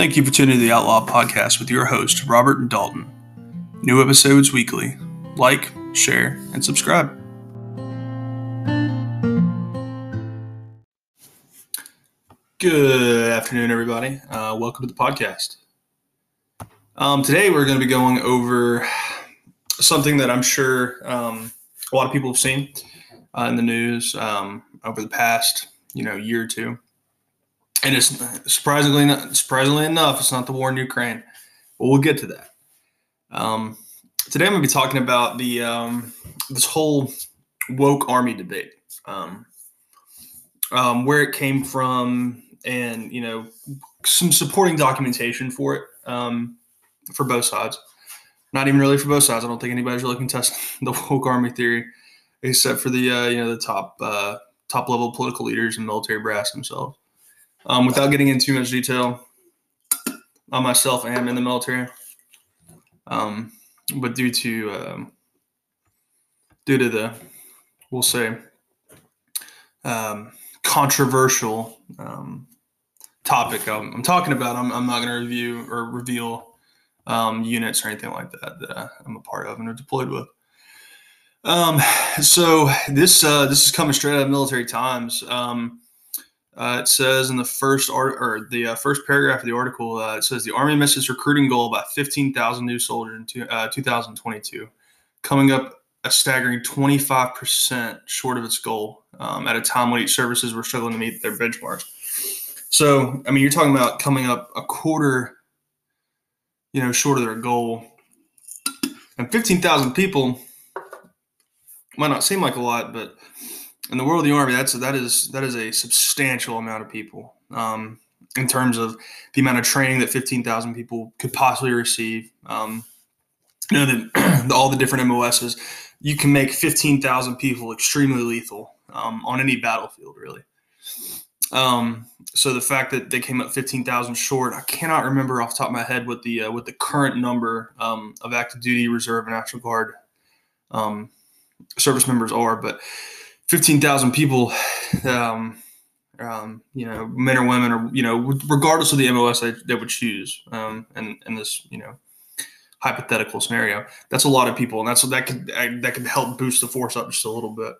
Thank you for tuning to the Outlaw Podcast with your host, Robert and Dalton. New episodes weekly. Like, share, and subscribe. Good afternoon, everybody. Uh, welcome to the podcast. Um, today, we're going to be going over something that I'm sure um, a lot of people have seen uh, in the news um, over the past, you know, year or two and it's surprisingly surprisingly enough, it's not the war in Ukraine, but we'll get to that. Um, today, I'm going to be talking about the um, this whole woke army debate, um, um, where it came from, and you know some supporting documentation for it um, for both sides. Not even really for both sides. I don't think anybody's really contesting the woke army theory, except for the uh, you know the top uh, top level political leaders and military brass themselves. Um, without getting into too much detail, I myself am in the military, um, but due to um, due to the we'll say um, controversial um, topic I'm, I'm, talking about, I'm, I'm not going to review or reveal um, units or anything like that that I'm a part of and are deployed with. Um, so this uh, this is coming straight out of military times. Um, uh, it says in the first art or the uh, first paragraph of the article, uh, it says the Army missed its recruiting goal by 15,000 new soldiers in two, uh, 2022, coming up a staggering 25% short of its goal um, at a time when each services were struggling to meet their benchmarks. So, I mean, you're talking about coming up a quarter, you know, short of their goal. And 15,000 people might not seem like a lot, but in the world of the army, that's that is that is a substantial amount of people um, in terms of the amount of training that fifteen thousand people could possibly receive. Um, you know that all the different MOSs, you can make fifteen thousand people extremely lethal um, on any battlefield, really. Um, so the fact that they came up fifteen thousand short, I cannot remember off the top of my head what the uh, what the current number um, of active duty, reserve, and national guard um, service members are, but 15,000 people, um, um, you know, men or women, or you know, regardless of the MOS they, they would choose, um, in, in this, you know, hypothetical scenario, that's a lot of people, and that's that could that could help boost the force up just a little bit.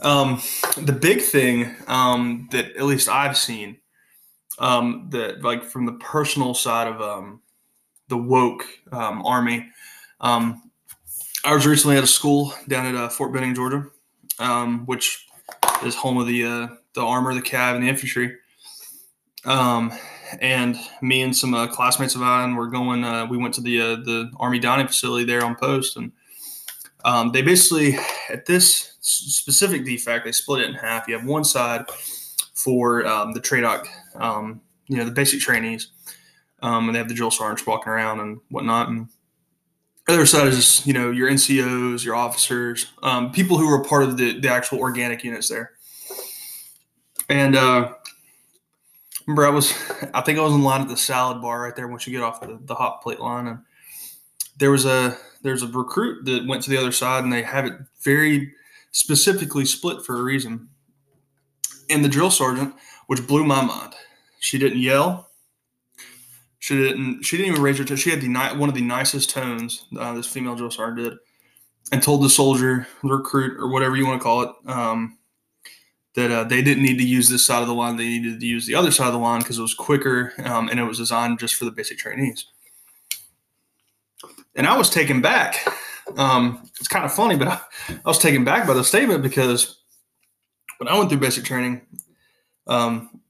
Um, the big thing um, that at least I've seen um, that like from the personal side of um, the woke um, army, um, I was recently at a school down at uh, Fort Benning, Georgia, um, which is home of the uh, the armor, the cav, and the infantry. Um, and me and some uh, classmates of mine were going. Uh, we went to the uh, the army dining facility there on post, and um, they basically at this specific DFAC they split it in half. You have one side for um, the TRADOC, um, you know, the basic trainees, um, and they have the drill sergeants walking around and whatnot, and other side is just, you know your NCOs, your officers, um, people who are part of the, the actual organic units there. And uh, remember, I was I think I was in line at the salad bar right there once you get off the, the hot plate line, and there was a there's a recruit that went to the other side, and they have it very specifically split for a reason. And the drill sergeant, which blew my mind, she didn't yell, she didn't. She didn't even raise her tone. She had the one of the nicest tones. Uh, this female drill sergeant did, and told the soldier, the recruit, or whatever you want to call it, um, that uh, they didn't need to use this side of the line. They needed to use the other side of the line because it was quicker um, and it was designed just for the basic trainees. And I was taken back. Um, it's kind of funny, but I, I, was taken back by the statement because when I went through basic training, um,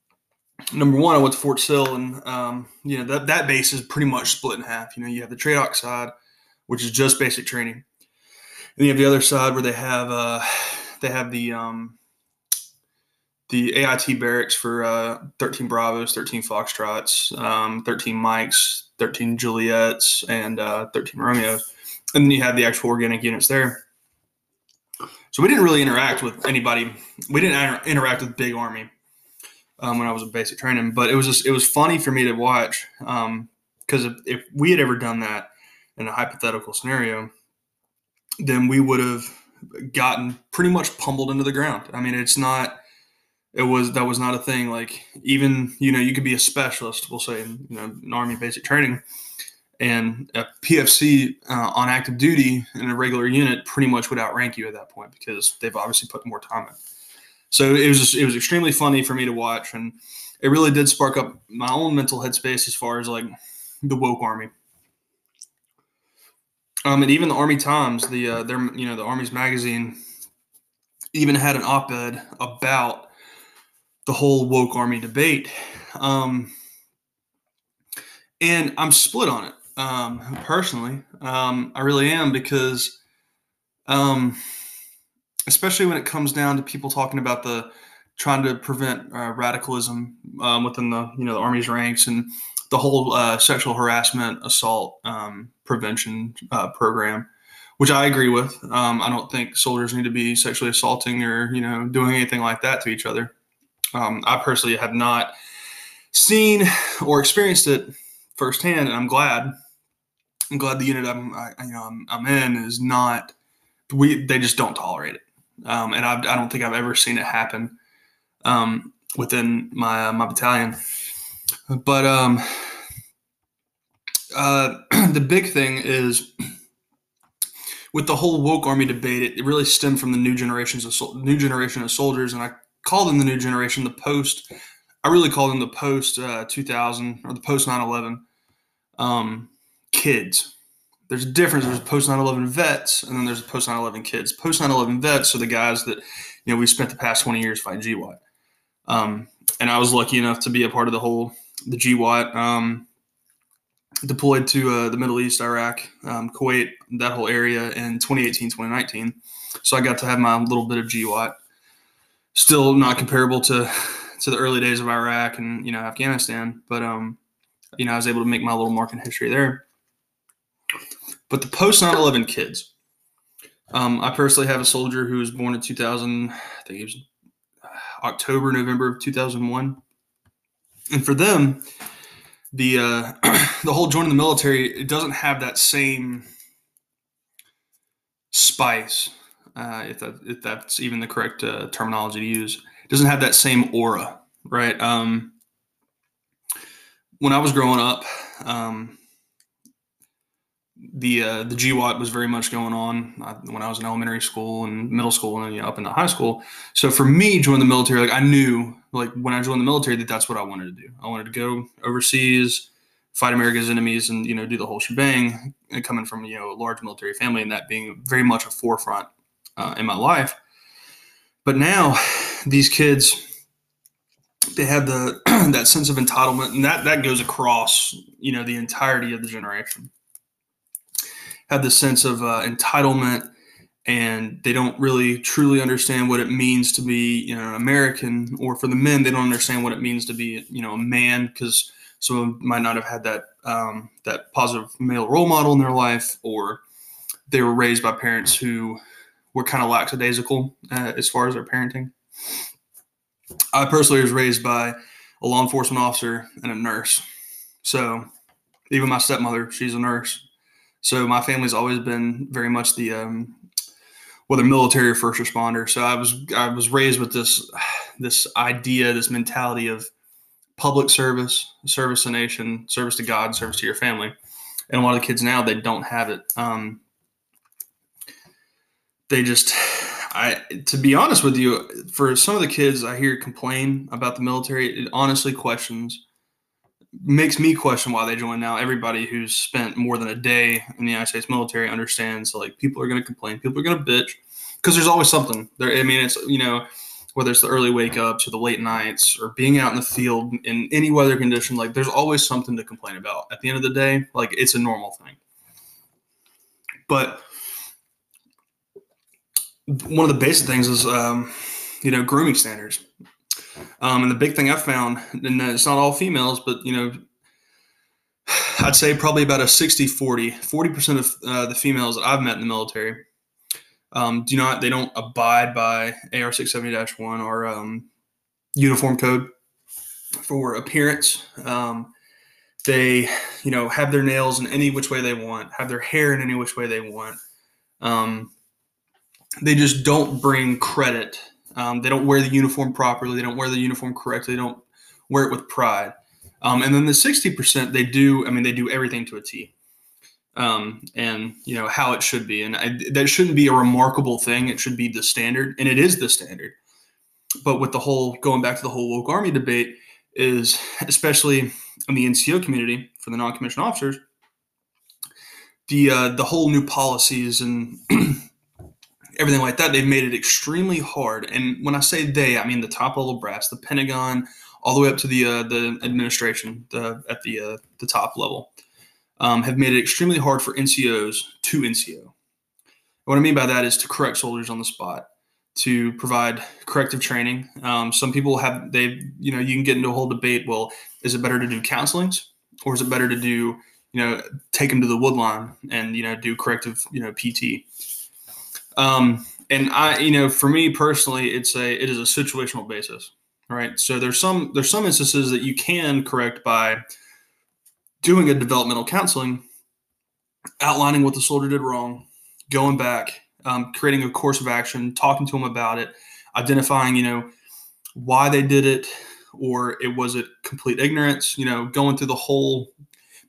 number one, I went to Fort Sill, and um, you know that that base is pretty much split in half. You know, you have the TRADOC side, which is just basic training, and you have the other side where they have uh, they have the um, the AIT barracks for uh, 13 Bravos, 13 Foxtrots, um, 13 Mikes, 13 Juliets, and uh, 13 Romeos, and then you have the actual organic units there. So we didn't really interact with anybody. We didn't inter- interact with Big Army um, when I was in basic training. But it was just it was funny for me to watch because um, if, if we had ever done that in a hypothetical scenario, then we would have gotten pretty much pummeled into the ground. I mean, it's not it was that was not a thing. Like even you know you could be a specialist, we'll say in you know in army basic training, and a PFC uh, on active duty in a regular unit pretty much would outrank you at that point because they've obviously put more time in. So it was it was extremely funny for me to watch, and it really did spark up my own mental headspace as far as like the woke army. Um, and even the Army Times, the uh, their you know the Army's magazine, even had an op-ed about the whole woke army debate. Um, and I'm split on it um, personally. Um, I really am because, um, especially when it comes down to people talking about the trying to prevent uh, radicalism um, within the you know the army's ranks and the whole uh, sexual harassment assault um, prevention uh, program which I agree with. Um, I don't think soldiers need to be sexually assaulting or you know doing anything like that to each other. Um, I personally have not seen or experienced it firsthand, and I'm glad. I'm glad the unit I'm I, you know I'm, I'm in is not. We they just don't tolerate it, um, and I, I don't think I've ever seen it happen um, within my uh, my battalion. But um, uh, the big thing is with the whole woke army debate. It, it really stemmed from the new generations of new generation of soldiers, and I call them the new generation, the post. I really call them the post uh, 2000 or the post 9 11 um, kids. There's a difference. There's post 9 11 vets, and then there's post 9 11 kids. Post 9 11 vets are the guys that, you know, we spent the past 20 years fighting GWOT. Um, and I was lucky enough to be a part of the whole, the GWOT um, deployed to uh, the Middle East, Iraq, um, Kuwait, that whole area in 2018, 2019. So I got to have my little bit of GWOT. still not comparable to to the early days of Iraq and you know Afghanistan, but um, you know I was able to make my little mark in history there. But the post 9/11 kids, um, I personally have a soldier who was born in 2000. I think he was October, November of 2001, and for them, the uh, the whole joining the military it doesn't have that same spice uh, if that if that's even the correct uh, terminology to use. It doesn't have that same aura, right? Um, when I was growing up, um, the uh, the GWOT was very much going on uh, when I was in elementary school and middle school and you know, up into high school. So for me, joining the military, like I knew, like when I joined the military, that that's what I wanted to do. I wanted to go overseas, fight America's enemies, and you know do the whole shebang. And coming from you know a large military family, and that being very much a forefront uh, in my life. But now these kids, they have the that sense of entitlement, and that that goes across you know the entirety of the generation. Have this sense of uh, entitlement, and they don't really truly understand what it means to be you know American. Or for the men, they don't understand what it means to be you know a man because some of them might not have had that um, that positive male role model in their life, or they were raised by parents who were kind of lackadaisical uh, as far as their parenting. I personally was raised by a law enforcement officer and a nurse. So even my stepmother, she's a nurse. So my family's always been very much the um, whether military or first responder. So I was I was raised with this this idea, this mentality of public service, service to nation, service to God, service to your family. And a lot of the kids now they don't have it. Um, they just I to be honest with you, for some of the kids I hear complain about the military, it honestly questions makes me question why they join now. Everybody who's spent more than a day in the United States military understands like people are going to complain, people are going to bitch because there's always something there. I mean, it's you know whether it's the early wake ups or the late nights or being out in the field in any weather condition, like there's always something to complain about. At the end of the day, like it's a normal thing. But one of the basic things is um, you know grooming standards um, and the big thing i found and it's not all females but you know i'd say probably about a 60 40 40% of uh, the females that i've met in the military um, do not they don't abide by ar 670-1 or um, uniform code for appearance. Um, they you know have their nails in any which way they want have their hair in any which way they want. Um, they just don't bring credit Um, they don't wear the uniform properly. They don't wear the uniform correctly. They don't wear it with pride. Um, and then the 60%, they do, I mean, they do everything to a T. Um, and you know how it should be, and I, that shouldn't be a remarkable thing. It should be the standard, and it is the standard. But with the whole going back to the whole woke army debate, is especially in the NCO community for the non-commissioned officers, the uh, the whole new policies and everything like that, they've made it extremely hard. And when I say they, I mean the top level brass, the Pentagon, all the way up to the uh, the administration, the at the uh, the top level, um, have made it extremely hard for NCOs to NCO. What I mean by that is to correct soldiers on the spot, to provide corrective training. Um, some people have they you know you can get into a whole debate. Well, is it better to do counselings or is it better to do you know take them to the woodline and you know do corrective you know PT? Um, and I you know for me personally, it's a it is a situational basis, right? So there's some there's some instances that you can correct by doing a developmental counseling, outlining what the soldier did wrong, going back um, creating a course of action, talking to them about it, identifying, you know, why they did it, or it was it complete ignorance, you know, going through the whole,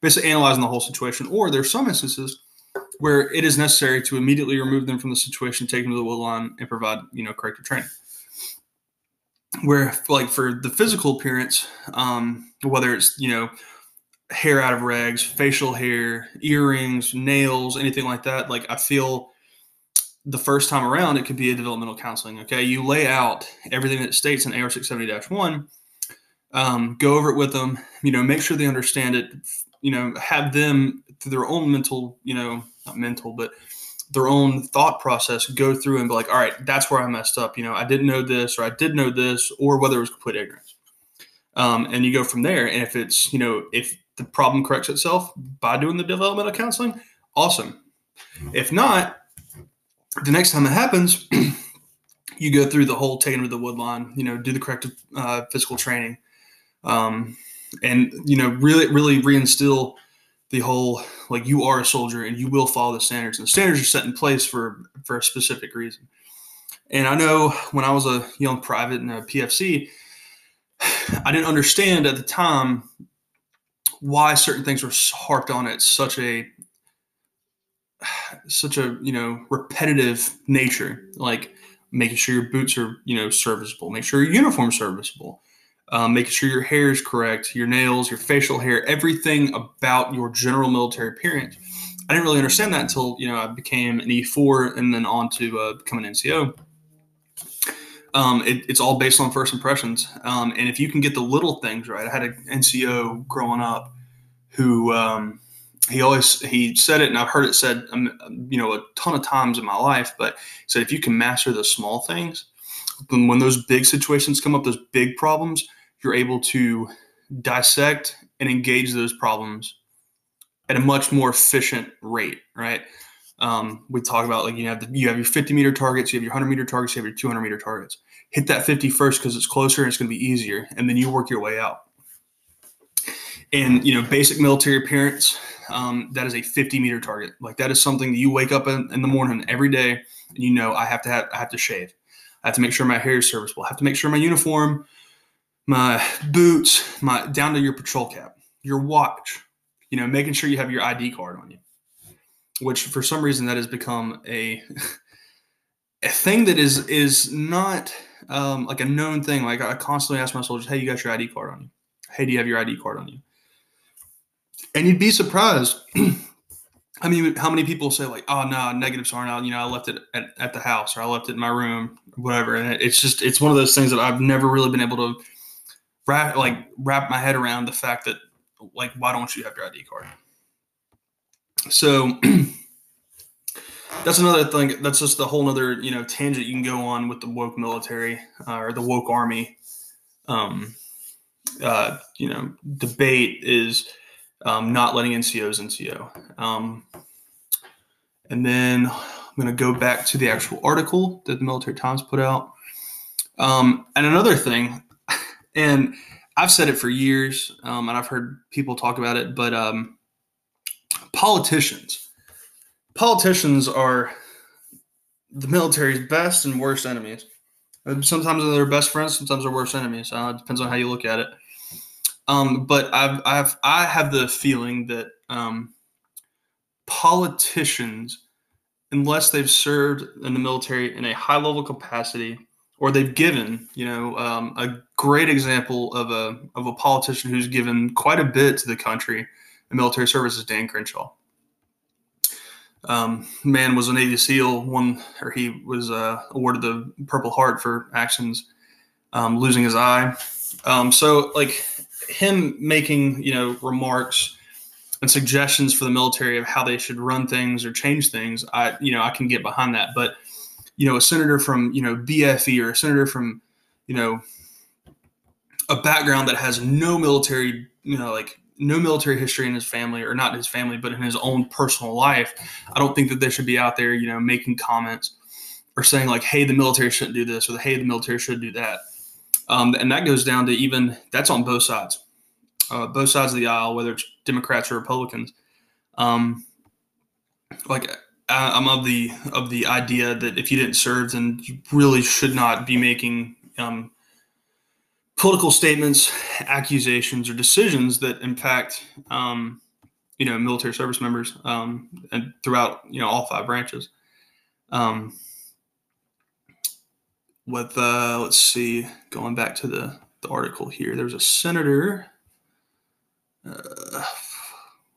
basically analyzing the whole situation. Or there's some instances where it is necessary to immediately remove them from the situation, take them to the wood line, and provide, you know, corrective training. Where, like, for the physical appearance, um, whether it's, you know, hair out of rags, facial hair, earrings, nails, anything like that, like, I feel the first time around, it could be a developmental counseling. Okay, you lay out everything that states in AR 670 1, um, go over it with them, you know, make sure they understand it, you know, have them through their own mental, you know, not mental, but their own thought process go through and be like, all right, that's where I messed up. You know, I didn't know this, or I did know this, or whether it was complete ignorance. Um, and you go from there. And if it's, you know, if the problem corrects itself by doing the developmental counseling, awesome. If not, the next time it happens, you go through the whole taking to the wood line, you know, do the corrective uh, physical training, um, and you know, really, really reinstill the whole like you are a soldier and you will follow the standards. And the standards are set in place for for a specific reason. And I know when I was a young private in a PFC, I didn't understand at the time why certain things were harped on at such a such a you know repetitive nature like making sure your boots are you know serviceable make sure your uniform serviceable um, making sure your hair is correct your nails your facial hair everything about your general military appearance. I didn't really understand that until you know i became an e4 and then on to uh, become an nco um, it, it's all based on first impressions. Um, and if you can get the little things right i had an nco growing up who um, he always he said it and i've heard it said um, you know a ton of times in my life but he said if you can master the small things then when those big situations come up those big problems you're able to dissect and engage those problems at a much more efficient rate right um, we talk about like you have the, you have your 50 meter targets you have your 100 meter targets you have your 200 meter targets hit that 50 first because it's closer and it's going to be easier and then you work your way out and you know basic military appearance um, that is a 50 meter target. Like that is something that you wake up in, in the morning every day and you know I have to have I have to shave. I have to make sure my hair is serviceable. I have to make sure my uniform, my boots, my down to your patrol cap, your watch, you know, making sure you have your ID card on you. Which for some reason that has become a a thing that is is not um, like a known thing. Like I constantly ask my soldiers, "Hey, you got your ID card on you? Hey, do you have your ID card on you?" And you'd be surprised. I mean, how many people say like, "Oh no, negatives aren't out." You know, I left it at, at the house, or I left it in my room, whatever. And it's just it's one of those things that I've never really been able to wrap like wrap my head around the fact that like, why don't you have your ID card? So that's another thing. That's just a whole other you know tangent you can go on with the woke military uh, or the woke army. Um, uh, you know, debate is um, not letting NCOs NCO. Um, and then I'm going to go back to the actual article that the Military Times put out. Um, and another thing, and I've said it for years, um, and I've heard people talk about it, but um, politicians, politicians are the military's best and worst enemies. Sometimes they're best friends, sometimes they're worst enemies. Uh, it depends on how you look at it. Um, but I've, I've, I have the feeling that um, politicians, unless they've served in the military in a high level capacity, or they've given, you know, um, a great example of a of a politician who's given quite a bit to the country in military service is Dan Crenshaw. Um, man was a Navy SEAL, one or he was uh, awarded the Purple Heart for actions um, losing his eye. Um, so, like him making, you know, remarks and suggestions for the military of how they should run things or change things, I, you know, I can get behind that. But you know, a senator from, you know, BFE or a senator from, you know, a background that has no military, you know, like no military history in his family or not his family, but in his own personal life, I don't think that they should be out there, you know, making comments or saying like, "Hey, the military shouldn't do this," or hey, the military should do that." Um, and that goes down to even that's on both sides, uh, both sides of the aisle, whether it's Democrats or Republicans. Um, like I'm of the of the idea that if you didn't serve, then you really should not be making um, political statements, accusations, or decisions that impact um, you know military service members um, and throughout you know all five branches. Um, with uh, let's see, going back to the the article here, there's a senator. Uh, let's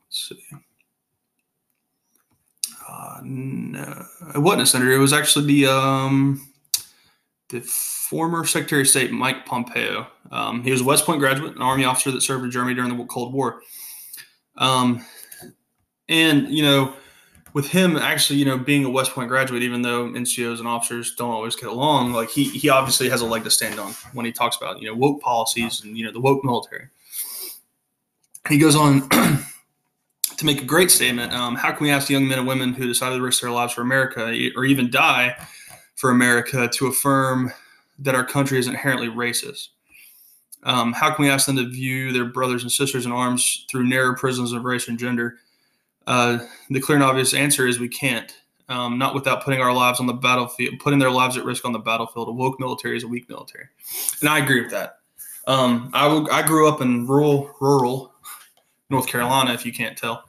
see. Uh, no, it wasn't a senator. It was actually the um, the former Secretary of State Mike Pompeo. Um, he was a West Point graduate, an Army officer that served in Germany during the Cold War. Um, and you know, with him actually, you know, being a West Point graduate, even though NCOs and officers don't always get along, like he he obviously has a leg to stand on when he talks about you know woke policies and you know the woke military. He goes on to make a great statement. Um, how can we ask young men and women who decided to risk their lives for America or even die for America to affirm that our country is inherently racist? Um, how can we ask them to view their brothers and sisters in arms through narrow prisms of race and gender? Uh, the clear and obvious answer is we can't. Um, not without putting our lives on the battlefield, putting their lives at risk on the battlefield. A woke military is a weak military, and I agree with that. Um, I, I grew up in rural, rural North Carolina, if you can't tell.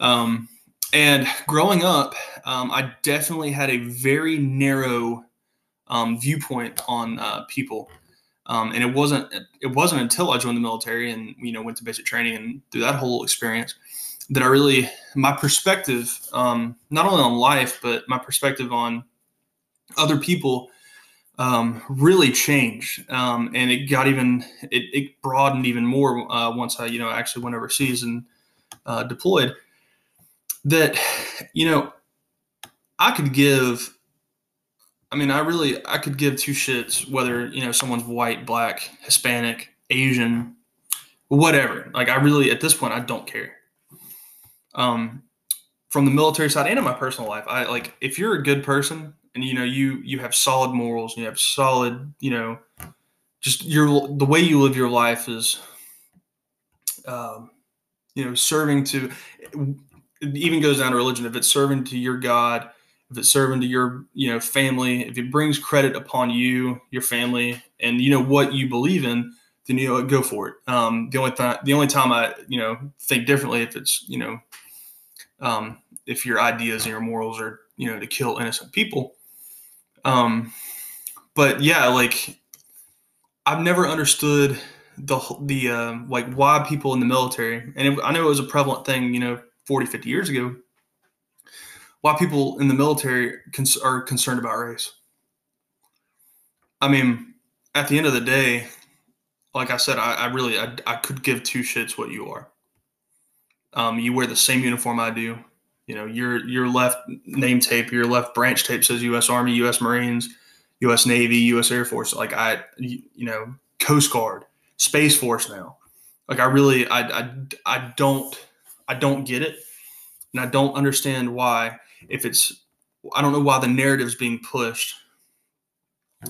Um, and growing up, um, I definitely had a very narrow um, viewpoint on uh, people. Um, and it wasn't it wasn't until I joined the military and you know went to basic training and through that whole experience that I really my perspective um, not only on life but my perspective on other people um, really changed um, and it got even it, it broadened even more uh, once I you know actually went overseas and uh, deployed that you know I could give I mean I really I could give two shits whether you know someone's white, black, Hispanic, Asian, whatever. Like I really at this point I don't care. Um from the military side and in my personal life, I like if you're a good person and you know you you have solid morals, and you have solid, you know, just your the way you live your life is um you know serving to it even goes down to religion. If it's serving to your God, if it's serving to your you know family, if it brings credit upon you, your family, and you know what you believe in, then you know go for it. Um, the only time the only time I you know think differently if it's you know um, if your ideas and your morals are you know to kill innocent people. Um, but yeah, like I've never understood the the uh, like why people in the military, and it, I know it was a prevalent thing, you know, 40, 50 years ago, why people in the military cons- are concerned about race. I mean, at the end of the day, like I said, I, I really I, I, could give two shits what you are. Um, you wear the same uniform I do. You know, your your left name tape, your left branch tape says U.S. Army, U.S. Marines, U.S. Navy, U.S. Air Force. Like I, you, you know, Coast Guard, Space Force now. Like I really, I, I, I don't I don't get it. And I don't understand why, if it's, I don't know why the narrative is being pushed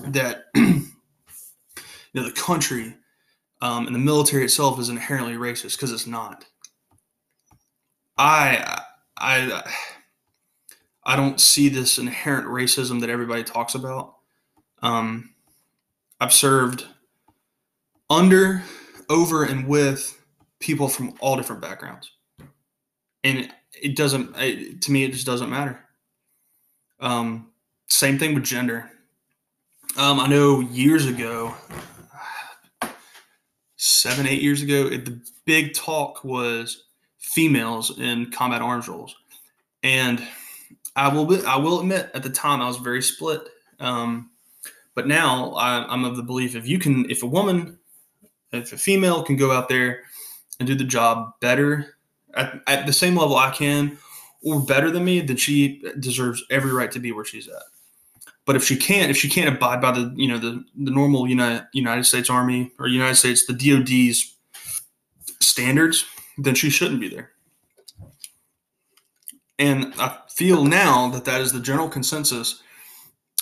that, you know, the country um, and the military itself is inherently racist because it's not. I, I, I don't see this inherent racism that everybody talks about. Um, I've served under, over, and with people from all different backgrounds, and it doesn't. It, to me, it just doesn't matter. Um, same thing with gender. Um, I know years ago, seven, eight years ago, the big talk was females in combat arms roles, and I will I will admit at the time I was very split. Um, but now I, I'm of the belief if you can, if a woman, if a female can go out there and do the job better at, at the same level I can, or better than me, then she deserves every right to be where she's at. But if she can't, if she can't abide by the you know the the normal United United States Army or United States the DoD's standards, then she shouldn't be there. And I feel now that that is the general consensus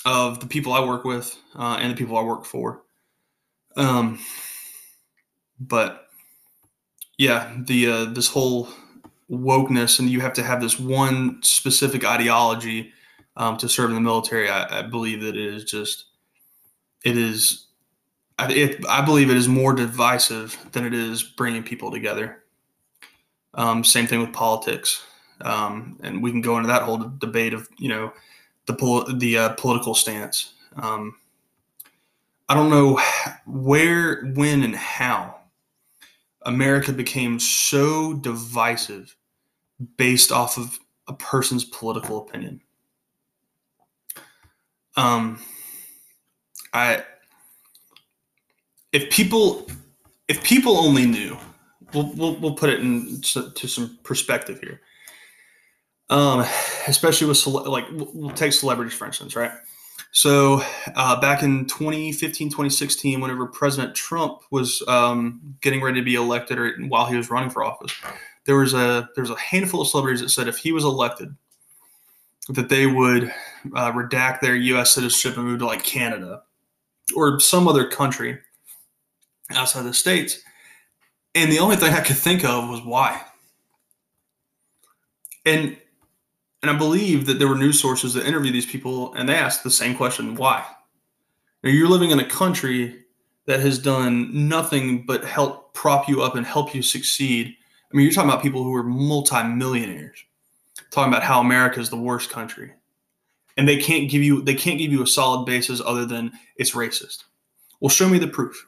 of the people I work with uh, and the people I work for. Um, but yeah, the uh, this whole wokeness and you have to have this one specific ideology um, to serve in the military. I, I, believe that it is just it is. I, it, I believe it is more divisive than it is bringing people together. Um, same thing with politics, um, and we can go into that whole debate of you know the pol- the uh, political stance. Um, I don't know where, when, and how America became so divisive based off of a person's political opinion. Um, I if people if people only knew, we'll we'll, we'll put it into to some perspective here. Um, especially with cele- like we'll take celebrities for instance, right? So uh, back in 2015, 2016, whenever President Trump was um, getting ready to be elected, or while he was running for office, there was a there was a handful of celebrities that said if he was elected, that they would uh, redact their U.S. citizenship and move to like Canada or some other country outside the states. And the only thing I could think of was why. And and I believe that there were news sources that interviewed these people and they asked the same question, why? Now you're living in a country that has done nothing but help prop you up and help you succeed I mean, you're talking about people who are multimillionaires, talking about how America is the worst country, and they can't give you they can't give you a solid basis other than it's racist. Well, show me the proof.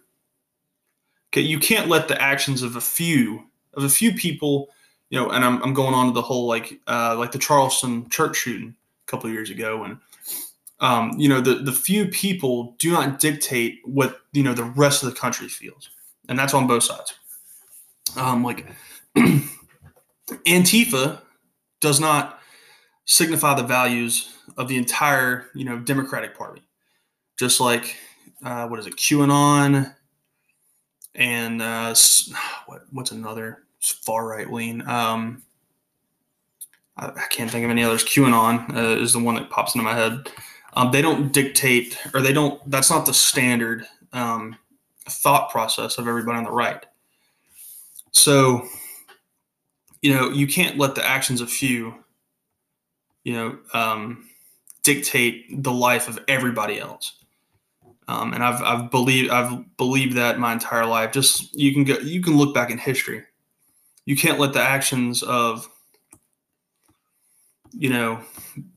Okay, you can't let the actions of a few of a few people, you know, and I'm, I'm going on to the whole like uh, like the Charleston church shooting a couple years ago, and um, you know the the few people do not dictate what you know the rest of the country feels, and that's on both sides. Um, like Antifa does not signify the values of the entire, you know, Democratic Party. Just like uh, what is it, QAnon, and uh, what what's another far right lean? Um, I, I, can't think of any others. QAnon uh, is the one that pops into my head. Um, they don't dictate, or they don't. That's not the standard um, thought process of everybody on the right. So you know, you can't let the actions of few, you know, um, dictate the life of everybody else. Um, and I've I've believed I've believed that my entire life. Just you can go you can look back in history. You can't let the actions of you know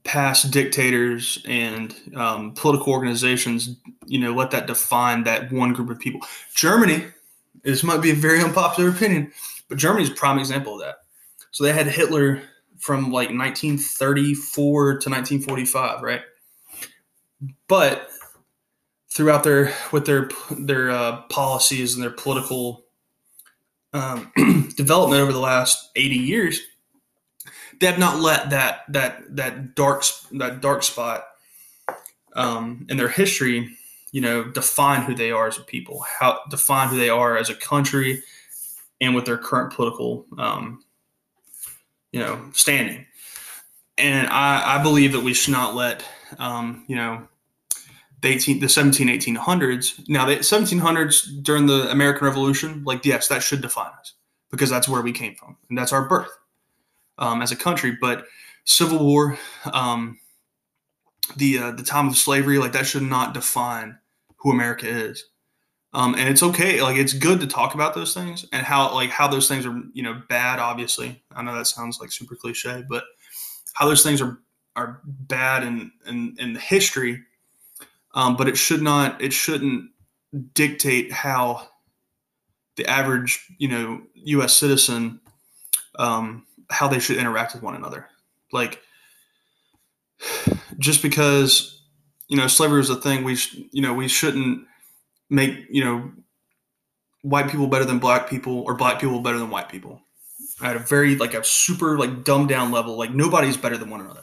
past dictators and um, political organizations you know let that define that one group of people. Germany, this might be a very unpopular opinion, but germany's a prime example of that. So they had Hitler from like 1934 to 1945, right? But throughout their with their their uh, policies and their political um, development over the last 80 years, they have not let that that that dark that dark spot um, in their history, you know, define who they are as a people, how define who they are as a country, and with their current political um, you know, standing. And I, I believe that we should not let, um, you know, the 18, the 17, 1800s. Now, the 1700s during the American Revolution, like, yes, that should define us because that's where we came from and that's our birth um, as a country. But Civil War, um, the uh, the time of slavery, like that should not define who America is. Um, and it's okay. Like it's good to talk about those things and how like how those things are you know bad. Obviously, I know that sounds like super cliche, but how those things are are bad in in, in history. Um, but it should not. It shouldn't dictate how the average you know U.S. citizen um, how they should interact with one another. Like just because you know slavery was a thing, we sh- you know we shouldn't make you know white people better than black people or black people better than white people at a very like a super like dumbed down level like nobody's better than one another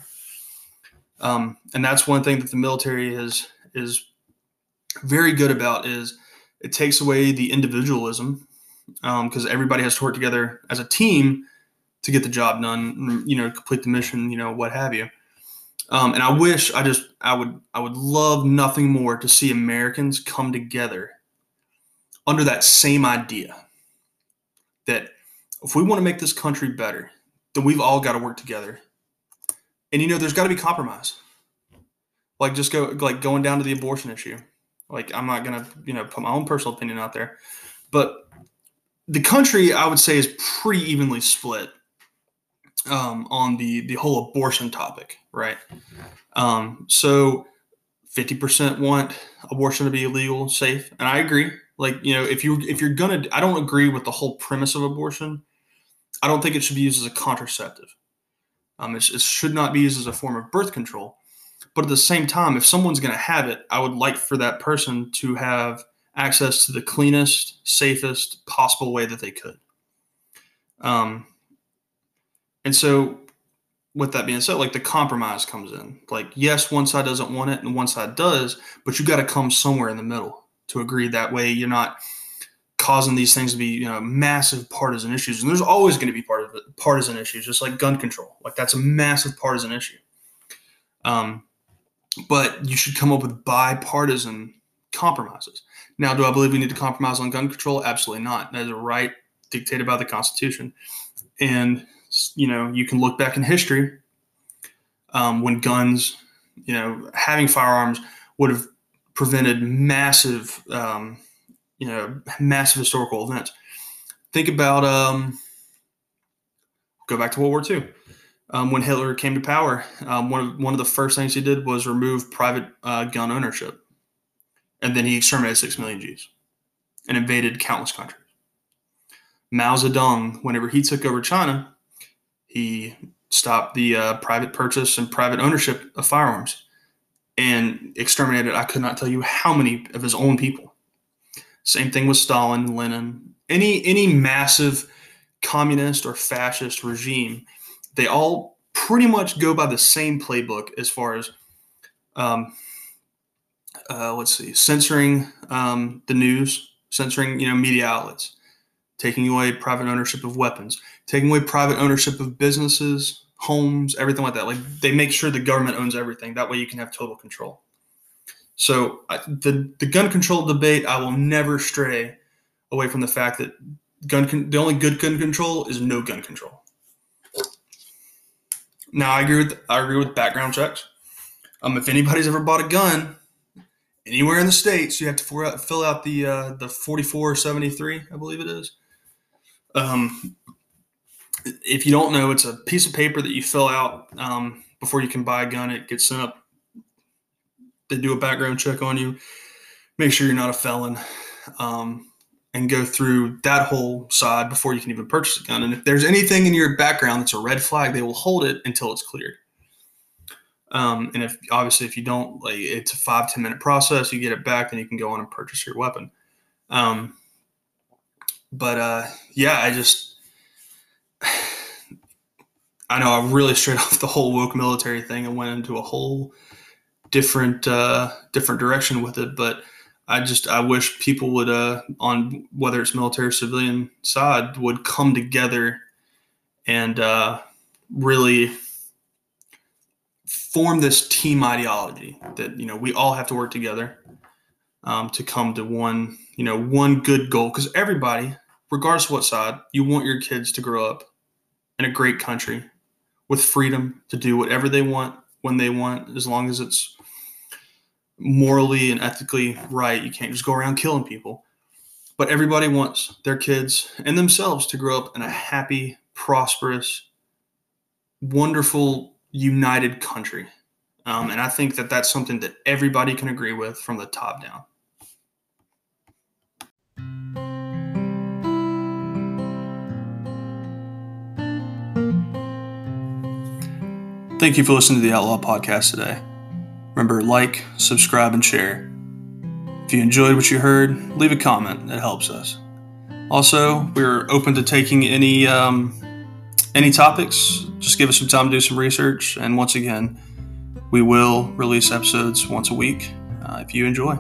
um, and that's one thing that the military is is very good about is it takes away the individualism because um, everybody has to work together as a team to get the job done you know complete the mission you know what have you um, and I wish I just I would I would love nothing more to see Americans come together under that same idea that if we want to make this country better, then we've all got to work together. And you know, there's got to be compromise. Like just go like going down to the abortion issue. Like I'm not gonna you know put my own personal opinion out there, but the country I would say is pretty evenly split um, on the the whole abortion topic, right? Um, so, fifty percent want abortion to be illegal, safe, and I agree. Like you know, if you if you're gonna, I don't agree with the whole premise of abortion. I don't think it should be used as a contraceptive. Um, it should not be used as a form of birth control. But at the same time, if someone's going to have it, I would like for that person to have access to the cleanest, safest possible way that they could. Um, and so, with that being said, like the compromise comes in. Like, yes, one side doesn't want it and one side does, but you got to come somewhere in the middle to agree. That way, you're not causing these things to be, you know, massive partisan issues. And there's always going to be part of it, partisan issues, just like gun control. Like that's a massive partisan issue. Um, but you should come up with bipartisan compromises. Now, do I believe we need to compromise on gun control? Absolutely not. That is a right dictated by the Constitution. And you know, you can look back in history um, when guns, you know, having firearms would have prevented massive, um, you know, massive historical events. Think about, um, go back to World War II. Um, when Hitler came to power, um, one of one of the first things he did was remove private uh, gun ownership, and then he exterminated six million Jews and invaded countless countries. Mao Zedong, whenever he took over China, he stopped the uh, private purchase and private ownership of firearms and exterminated, I could not tell you how many of his own people. Same thing with Stalin, Lenin, any any massive communist or fascist regime, they all pretty much go by the same playbook as far as, um, uh, let's see, censoring um, the news, censoring you know media outlets, taking away private ownership of weapons, taking away private ownership of businesses, homes, everything like that. Like they make sure the government owns everything. That way you can have total control. So I, the the gun control debate, I will never stray away from the fact that gun con- the only good gun control is no gun control. Now I agree with I agree with background checks. Um, if anybody's ever bought a gun anywhere in the states, you have to fill out the uh, the forty four seventy three, I believe it is. Um, if you don't know, it's a piece of paper that you fill out um, before you can buy a gun. It gets sent up. They do a background check on you, make sure you're not a felon, um, and go through that whole side before you can even purchase a gun. And if there's anything in your background that's a red flag, they will hold it until it's cleared. Um, and if obviously if you don't, like it's a five ten minute process, you get it back, then you can go on and purchase your weapon. Um, but uh, yeah, I just I know I really straight off the whole woke military thing and went into a whole different uh, different direction with it. But I just I wish people would uh, on whether it's military or civilian side would come together and uh, really form this team ideology that you know we all have to work together um, to come to one you know one good goal. Because everybody regardless of what side, you want your kids to grow up in a great country with freedom to do whatever they want when they want, as long as it's morally and ethically right. You can't just go around killing people. But everybody wants their kids and themselves to grow up in a happy, prosperous, wonderful, united country. Um, and I think that that's something that everybody can agree with from the top down. Thank you for listening to the Outlaw Podcast today. Remember, like, subscribe, and share. If you enjoyed what you heard, leave a comment. It helps us. Also, we're open to taking any um, any topics. Just give us some time to do some research. And once again, we will release episodes once a week uh, if you enjoy.